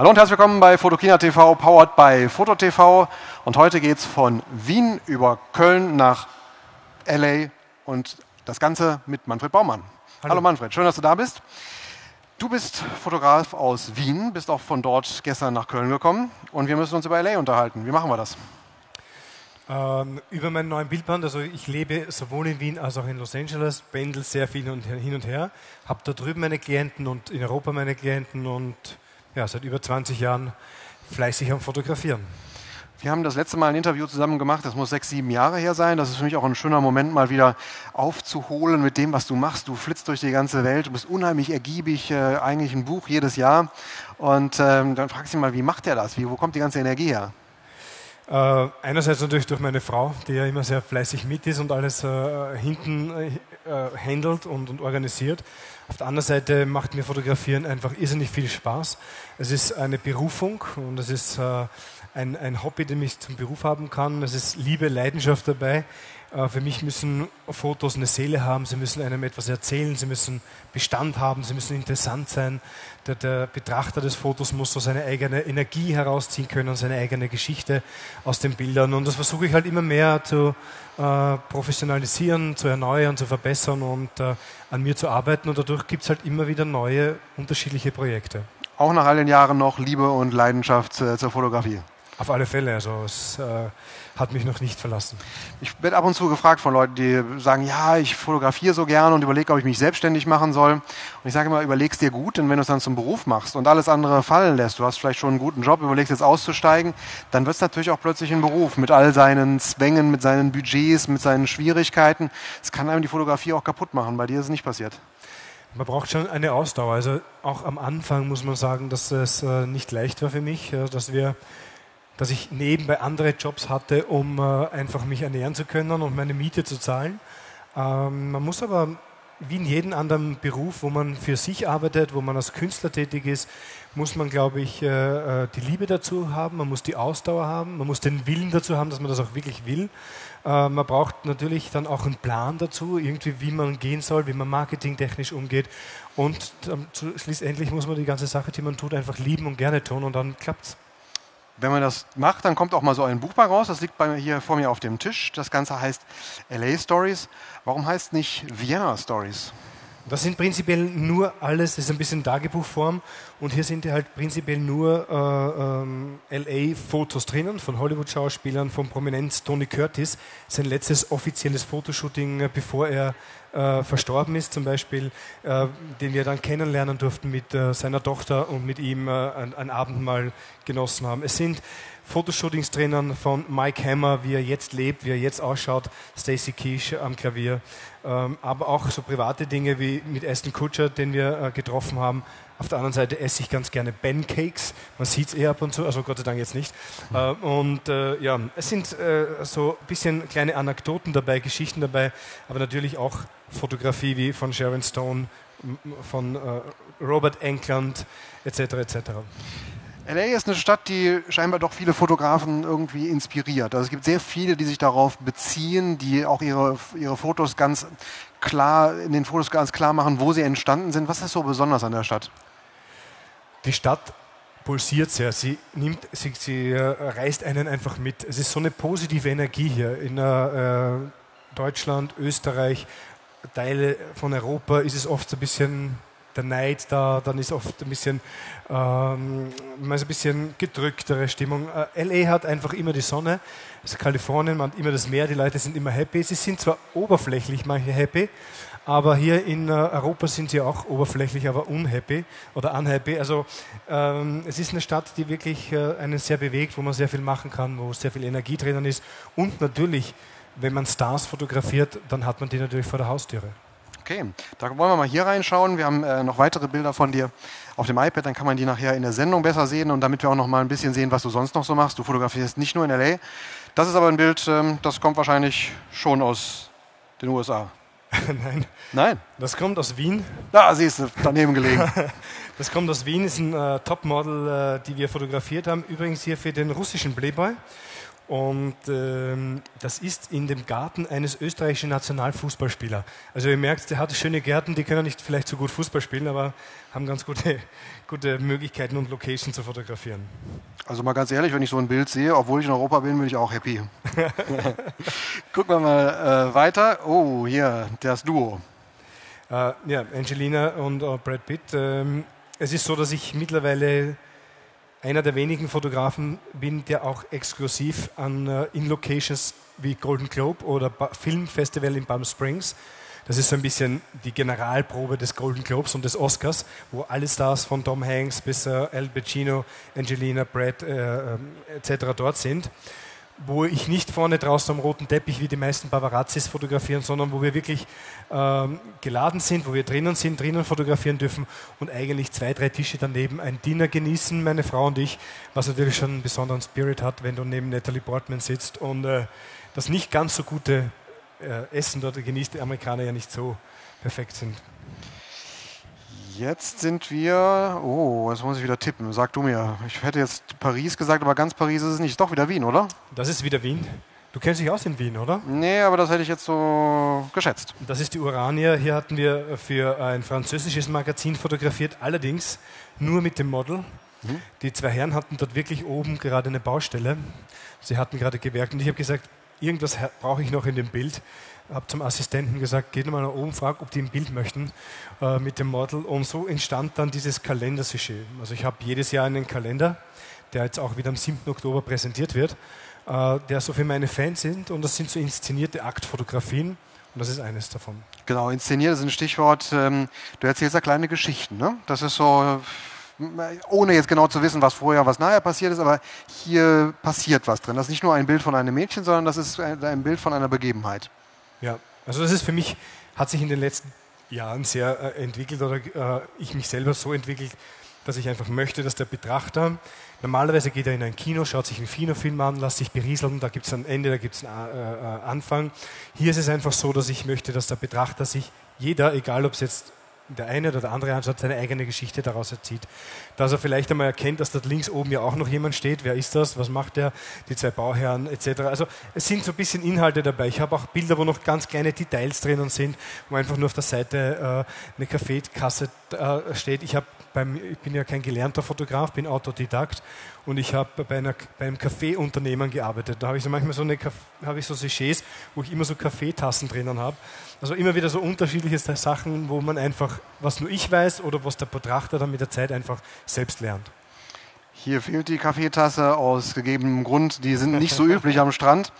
Hallo und herzlich willkommen bei Fotokina TV, powered by FotoTV. Und heute geht es von Wien über Köln nach LA und das Ganze mit Manfred Baumann. Hallo. Hallo Manfred, schön, dass du da bist. Du bist Fotograf aus Wien, bist auch von dort gestern nach Köln gekommen und wir müssen uns über LA unterhalten. Wie machen wir das? Ähm, über meinen neuen Bildband, also ich lebe sowohl in Wien als auch in Los Angeles, pendel sehr viel hin und her, habe da drüben meine Klienten und in Europa meine Klienten und ja, seit über 20 Jahren fleißig am Fotografieren. Wir haben das letzte Mal ein Interview zusammen gemacht, das muss sechs, sieben Jahre her sein. Das ist für mich auch ein schöner Moment, mal wieder aufzuholen mit dem, was du machst. Du flitzt durch die ganze Welt, du bist unheimlich ergiebig, äh, eigentlich ein Buch jedes Jahr. Und ähm, dann fragst du dich mal, wie macht der das? Wie, wo kommt die ganze Energie her? Äh, einerseits natürlich durch meine Frau, die ja immer sehr fleißig mit ist und alles äh, hinten äh, handelt und, und, organisiert. Auf der anderen Seite macht mir Fotografieren einfach irrsinnig viel Spaß. Es ist eine Berufung und es ist äh, ein, ein Hobby, dem ich zum Beruf haben kann. Es ist Liebe, Leidenschaft dabei. Äh, für mich müssen Fotos eine Seele haben, sie müssen einem etwas erzählen, sie müssen Bestand haben, sie müssen interessant sein. Der, der, Betrachter des Fotos muss so seine eigene Energie herausziehen können, seine eigene Geschichte aus den Bildern. Und das versuche ich halt immer mehr zu äh, professionalisieren, zu erneuern, zu verbessern und äh, an mir zu arbeiten. Und dadurch gibt es halt immer wieder neue, unterschiedliche Projekte. Auch nach all den Jahren noch Liebe und Leidenschaft äh, zur Fotografie. Auf alle Fälle, also es äh, hat mich noch nicht verlassen. Ich werde ab und zu gefragt von Leuten, die sagen, ja, ich fotografiere so gerne und überlege, ob ich mich selbstständig machen soll. Und ich sage immer, überlegst dir gut, denn wenn du es dann zum Beruf machst und alles andere fallen lässt, du hast vielleicht schon einen guten Job, überlegst jetzt auszusteigen, dann wird es natürlich auch plötzlich ein Beruf mit all seinen Zwängen, mit seinen Budgets, mit seinen Schwierigkeiten. Es kann einem die Fotografie auch kaputt machen. Bei dir ist es nicht passiert. Man braucht schon eine Ausdauer. Also auch am Anfang muss man sagen, dass es äh, nicht leicht war für mich, dass wir dass ich nebenbei andere Jobs hatte, um äh, einfach mich ernähren zu können und meine Miete zu zahlen. Ähm, man muss aber wie in jedem anderen Beruf, wo man für sich arbeitet, wo man als Künstler tätig ist, muss man, glaube ich, äh, äh, die Liebe dazu haben, man muss die Ausdauer haben, man muss den Willen dazu haben, dass man das auch wirklich will. Äh, man braucht natürlich dann auch einen Plan dazu, irgendwie wie man gehen soll, wie man marketingtechnisch umgeht. Und ähm, schließlich muss man die ganze Sache, die man tut, einfach lieben und gerne tun und dann klappt es. Wenn man das macht, dann kommt auch mal so ein Buch bei raus. Das liegt bei mir hier vor mir auf dem Tisch. Das Ganze heißt LA Stories. Warum heißt nicht Vienna Stories? Das sind prinzipiell nur alles, das ist ein bisschen Tagebuchform und hier sind halt prinzipiell nur äh, ähm, LA-Fotos drinnen von Hollywood-Schauspielern, von Prominenz Tony Curtis, sein letztes offizielles Fotoshooting, äh, bevor er äh, verstorben ist, zum Beispiel, äh, den wir dann kennenlernen durften mit äh, seiner Tochter und mit ihm äh, ein, ein Abendmahl genossen haben. Es sind Fotoshootings drinnen von Mike Hammer, wie er jetzt lebt, wie er jetzt ausschaut, Stacy Keesh am Klavier, ähm, aber auch so private Dinge wie mit Aston Kutcher, den wir äh, getroffen haben. Auf der anderen Seite esse ich ganz gerne Ben-Cakes. Man sieht es eh ab und zu, also Gott sei Dank jetzt nicht. Äh, und äh, ja, es sind äh, so ein bisschen kleine Anekdoten dabei, Geschichten dabei, aber natürlich auch Fotografie wie von Sharon Stone, von äh, Robert Englund etc. etc. LA ist eine Stadt, die scheinbar doch viele Fotografen irgendwie inspiriert. Also es gibt sehr viele, die sich darauf beziehen, die auch ihre, ihre Fotos ganz klar, in den Fotos ganz klar machen, wo sie entstanden sind. Was ist so besonders an der Stadt? Die Stadt pulsiert sehr. Sie nimmt, sie, sie äh, reißt einen einfach mit. Es ist so eine positive Energie hier in äh, Deutschland, Österreich, Teile von Europa ist es oft so ein bisschen der Neid da, dann ist oft ein bisschen, ähm, ein bisschen gedrücktere Stimmung. Äh, LA hat einfach immer die Sonne, also Kalifornien, man hat immer das Meer, die Leute sind immer happy. Sie sind zwar oberflächlich manche happy, aber hier in äh, Europa sind sie auch oberflächlich, aber unhappy oder unhappy. Also ähm, es ist eine Stadt, die wirklich äh, einen sehr bewegt, wo man sehr viel machen kann, wo sehr viel Energie drinnen ist und natürlich, wenn man Stars fotografiert, dann hat man die natürlich vor der Haustüre. Okay, da wollen wir mal hier reinschauen. Wir haben äh, noch weitere Bilder von dir auf dem iPad, dann kann man die nachher in der Sendung besser sehen und damit wir auch noch mal ein bisschen sehen, was du sonst noch so machst. Du fotografierst nicht nur in LA. Das ist aber ein Bild, ähm, das kommt wahrscheinlich schon aus den USA. Nein. Nein? Das kommt aus Wien. Da, siehst du, daneben gelegen. das kommt aus Wien, ist ein äh, Topmodel, äh, die wir fotografiert haben. Übrigens hier für den russischen Playboy. Und ähm, das ist in dem Garten eines österreichischen Nationalfußballspielers. Also ihr merkt, der hat schöne Gärten, die können nicht vielleicht so gut Fußball spielen, aber haben ganz gute, gute Möglichkeiten und Locations zu fotografieren. Also mal ganz ehrlich, wenn ich so ein Bild sehe, obwohl ich in Europa bin, bin ich auch happy. Gucken wir mal äh, weiter. Oh, hier, das Duo. Äh, ja, Angelina und äh, Brad Pitt. Ähm, es ist so, dass ich mittlerweile einer der wenigen Fotografen bin, der auch exklusiv an äh, In-Locations wie Golden Globe oder Filmfestival in Palm Springs, das ist so ein bisschen die Generalprobe des Golden Globes und des Oscars, wo alle Stars von Tom Hanks bis äh, Al Pacino, Angelina, Brad äh, ähm, etc. dort sind wo ich nicht vorne draußen am roten Teppich wie die meisten Paparazzis fotografieren, sondern wo wir wirklich ähm, geladen sind, wo wir drinnen sind, drinnen fotografieren dürfen und eigentlich zwei, drei Tische daneben ein Dinner genießen, meine Frau und ich, was natürlich schon einen besonderen Spirit hat, wenn du neben Natalie Portman sitzt und äh, das nicht ganz so gute äh, Essen dort genießt, die Amerikaner ja nicht so perfekt sind. Jetzt sind wir. Oh, jetzt muss ich wieder tippen. Sag du mir. Ich hätte jetzt Paris gesagt, aber ganz Paris ist es nicht. Ist doch wieder Wien, oder? Das ist wieder Wien. Du kennst dich aus in Wien, oder? Nee, aber das hätte ich jetzt so geschätzt. Das ist die Urania. Hier hatten wir für ein französisches Magazin fotografiert, allerdings nur mit dem Model. Mhm. Die zwei Herren hatten dort wirklich oben gerade eine Baustelle. Sie hatten gerade gewerkt und ich habe gesagt, irgendwas brauche ich noch in dem Bild habe zum Assistenten gesagt, geht mal nach oben, frag, ob die ein Bild möchten äh, mit dem Model. Und so entstand dann dieses Kalendersujet. Also ich habe jedes Jahr einen Kalender, der jetzt auch wieder am 7. Oktober präsentiert wird, äh, der so für meine Fans sind. Und das sind so inszenierte Aktfotografien. Und das ist eines davon. Genau, inszeniert ist ein Stichwort. Ähm, du erzählst ja kleine Geschichten. Ne? Das ist so ohne jetzt genau zu wissen, was vorher, was nachher passiert ist, aber hier passiert was drin. Das ist nicht nur ein Bild von einem Mädchen, sondern das ist ein Bild von einer Begebenheit. Ja, also das ist für mich, hat sich in den letzten Jahren sehr äh, entwickelt oder äh, ich mich selber so entwickelt, dass ich einfach möchte, dass der Betrachter, normalerweise geht er in ein Kino, schaut sich einen Kinofilm an, lässt sich berieseln, da gibt es ein Ende, da gibt es einen äh, äh, Anfang. Hier ist es einfach so, dass ich möchte, dass der Betrachter sich, jeder, egal ob es jetzt der eine oder der andere anschaut, seine eigene Geschichte daraus erzieht. Dass er vielleicht einmal erkennt, dass dort links oben ja auch noch jemand steht. Wer ist das? Was macht der? Die zwei Bauherren etc. Also es sind so ein bisschen Inhalte dabei. Ich habe auch Bilder, wo noch ganz kleine Details drinnen sind, wo einfach nur auf der Seite äh, eine Kaffeekasse äh, steht. Ich habe beim, ich bin ja kein gelernter Fotograf, bin Autodidakt und ich habe bei, bei einem Kaffeeunternehmen gearbeitet. Da habe ich so manchmal so, eine, habe ich so Sachets, wo ich immer so Kaffeetassen drinnen habe. Also immer wieder so unterschiedliche Sachen, wo man einfach, was nur ich weiß oder was der Betrachter dann mit der Zeit einfach selbst lernt. Hier fehlt die Kaffeetasse aus gegebenem Grund. Die sind nicht so üblich am Strand.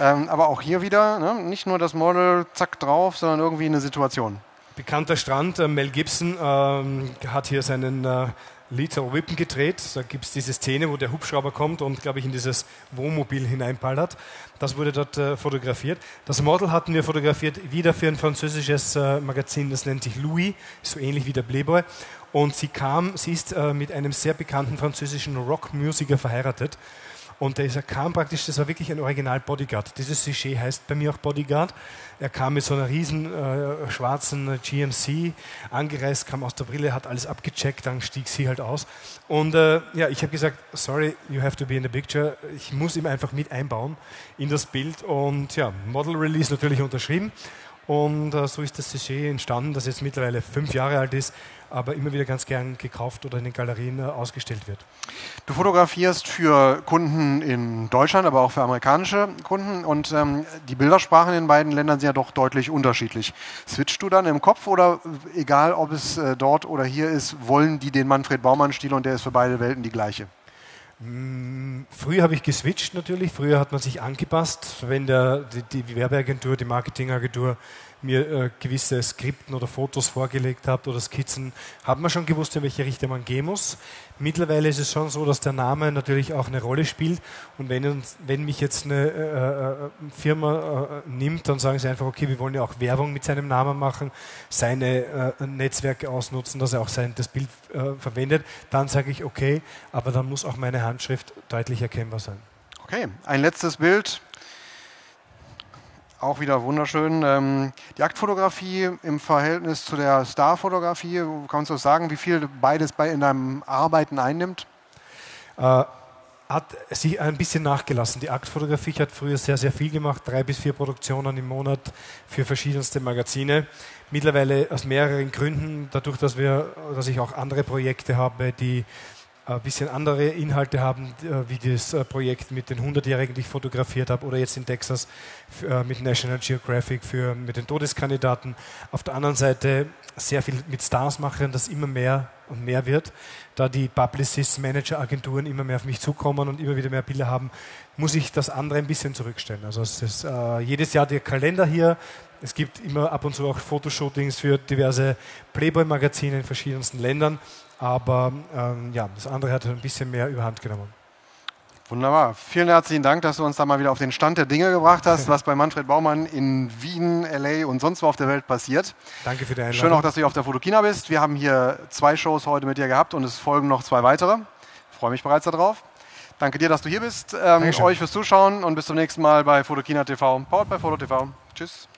Ähm, aber auch hier wieder, ne? nicht nur das Model, zack drauf, sondern irgendwie eine Situation bekannter Strand. Äh, Mel Gibson ähm, hat hier seinen äh, Little Wippen gedreht. Da gibt es diese Szene, wo der Hubschrauber kommt und, glaube ich, in dieses Wohnmobil hineinballert. Das wurde dort äh, fotografiert. Das Model hatten wir fotografiert wieder für ein französisches äh, Magazin, das nennt sich Louis, so ähnlich wie der Playboy. Und sie kam, sie ist äh, mit einem sehr bekannten französischen Rockmusiker verheiratet. Und der kam praktisch, das war wirklich ein Original Bodyguard. Dieses Sujet heißt bei mir auch Bodyguard. Er kam mit so einer riesen äh, schwarzen GMC angereist, kam aus der Brille, hat alles abgecheckt, dann stieg sie halt aus. Und äh, ja, ich habe gesagt, sorry, you have to be in the picture. Ich muss ihn einfach mit einbauen in das Bild. Und ja, Model Release natürlich unterschrieben. Und äh, so ist das Sujet entstanden, das jetzt mittlerweile fünf Jahre alt ist, aber immer wieder ganz gern gekauft oder in den Galerien äh, ausgestellt wird. Du fotografierst für Kunden in Deutschland, aber auch für amerikanische Kunden und ähm, die Bildersprachen in beiden Ländern sind ja doch deutlich unterschiedlich. Switchst du dann im Kopf oder egal ob es äh, dort oder hier ist, wollen die den Manfred Baumann-Stil und der ist für beide Welten die gleiche? Mm, früher habe ich geswitcht natürlich, früher hat man sich angepasst, wenn der, die, die Werbeagentur, die Marketingagentur mir äh, gewisse Skripten oder Fotos vorgelegt habt oder Skizzen, hat man schon gewusst, in welche Richtung man gehen muss. Mittlerweile ist es schon so, dass der Name natürlich auch eine Rolle spielt. Und wenn, wenn mich jetzt eine äh, äh Firma äh, nimmt, dann sagen sie einfach, okay, wir wollen ja auch Werbung mit seinem Namen machen, seine äh, Netzwerke ausnutzen, dass er auch sein, das Bild äh, verwendet. Dann sage ich, okay, aber dann muss auch meine Handschrift deutlich erkennbar sein. Okay, ein letztes Bild auch wieder wunderschön. Ähm, die Aktfotografie im Verhältnis zu der Starfotografie, kannst du sagen, wie viel beides bei in deinem Arbeiten einnimmt? Äh, hat sich ein bisschen nachgelassen. Die Aktfotografie hat früher sehr, sehr viel gemacht, drei bis vier Produktionen im Monat für verschiedenste Magazine. Mittlerweile aus mehreren Gründen, dadurch, dass, wir, dass ich auch andere Projekte habe, die ein bisschen andere Inhalte haben, äh, wie das äh, Projekt mit den 100-Jährigen, die ich fotografiert habe, oder jetzt in Texas äh, mit National Geographic für, mit den Todeskandidaten. Auf der anderen Seite sehr viel mit Stars machen, das immer mehr und mehr wird. Da die Publicists, Manager, Agenturen immer mehr auf mich zukommen und immer wieder mehr Bilder haben, muss ich das andere ein bisschen zurückstellen. Also es ist äh, jedes Jahr der Kalender hier. Es gibt immer ab und zu auch Fotoshootings für diverse Playboy-Magazine in verschiedensten Ländern. Aber ähm, ja, das andere hat ein bisschen mehr überhand genommen. Wunderbar. Vielen herzlichen Dank, dass du uns da mal wieder auf den Stand der Dinge gebracht hast, was bei Manfred Baumann in Wien, LA und sonst wo auf der Welt passiert. Danke für die Einladung. Schön auch, dass du hier auf der Fotokina bist. Wir haben hier zwei Shows heute mit dir gehabt und es folgen noch zwei weitere. Ich freue mich bereits darauf. Danke dir, dass du hier bist. Ähm, euch fürs Zuschauen und bis zum nächsten Mal bei Fotokina TV. Powered bei Foto TV. Tschüss.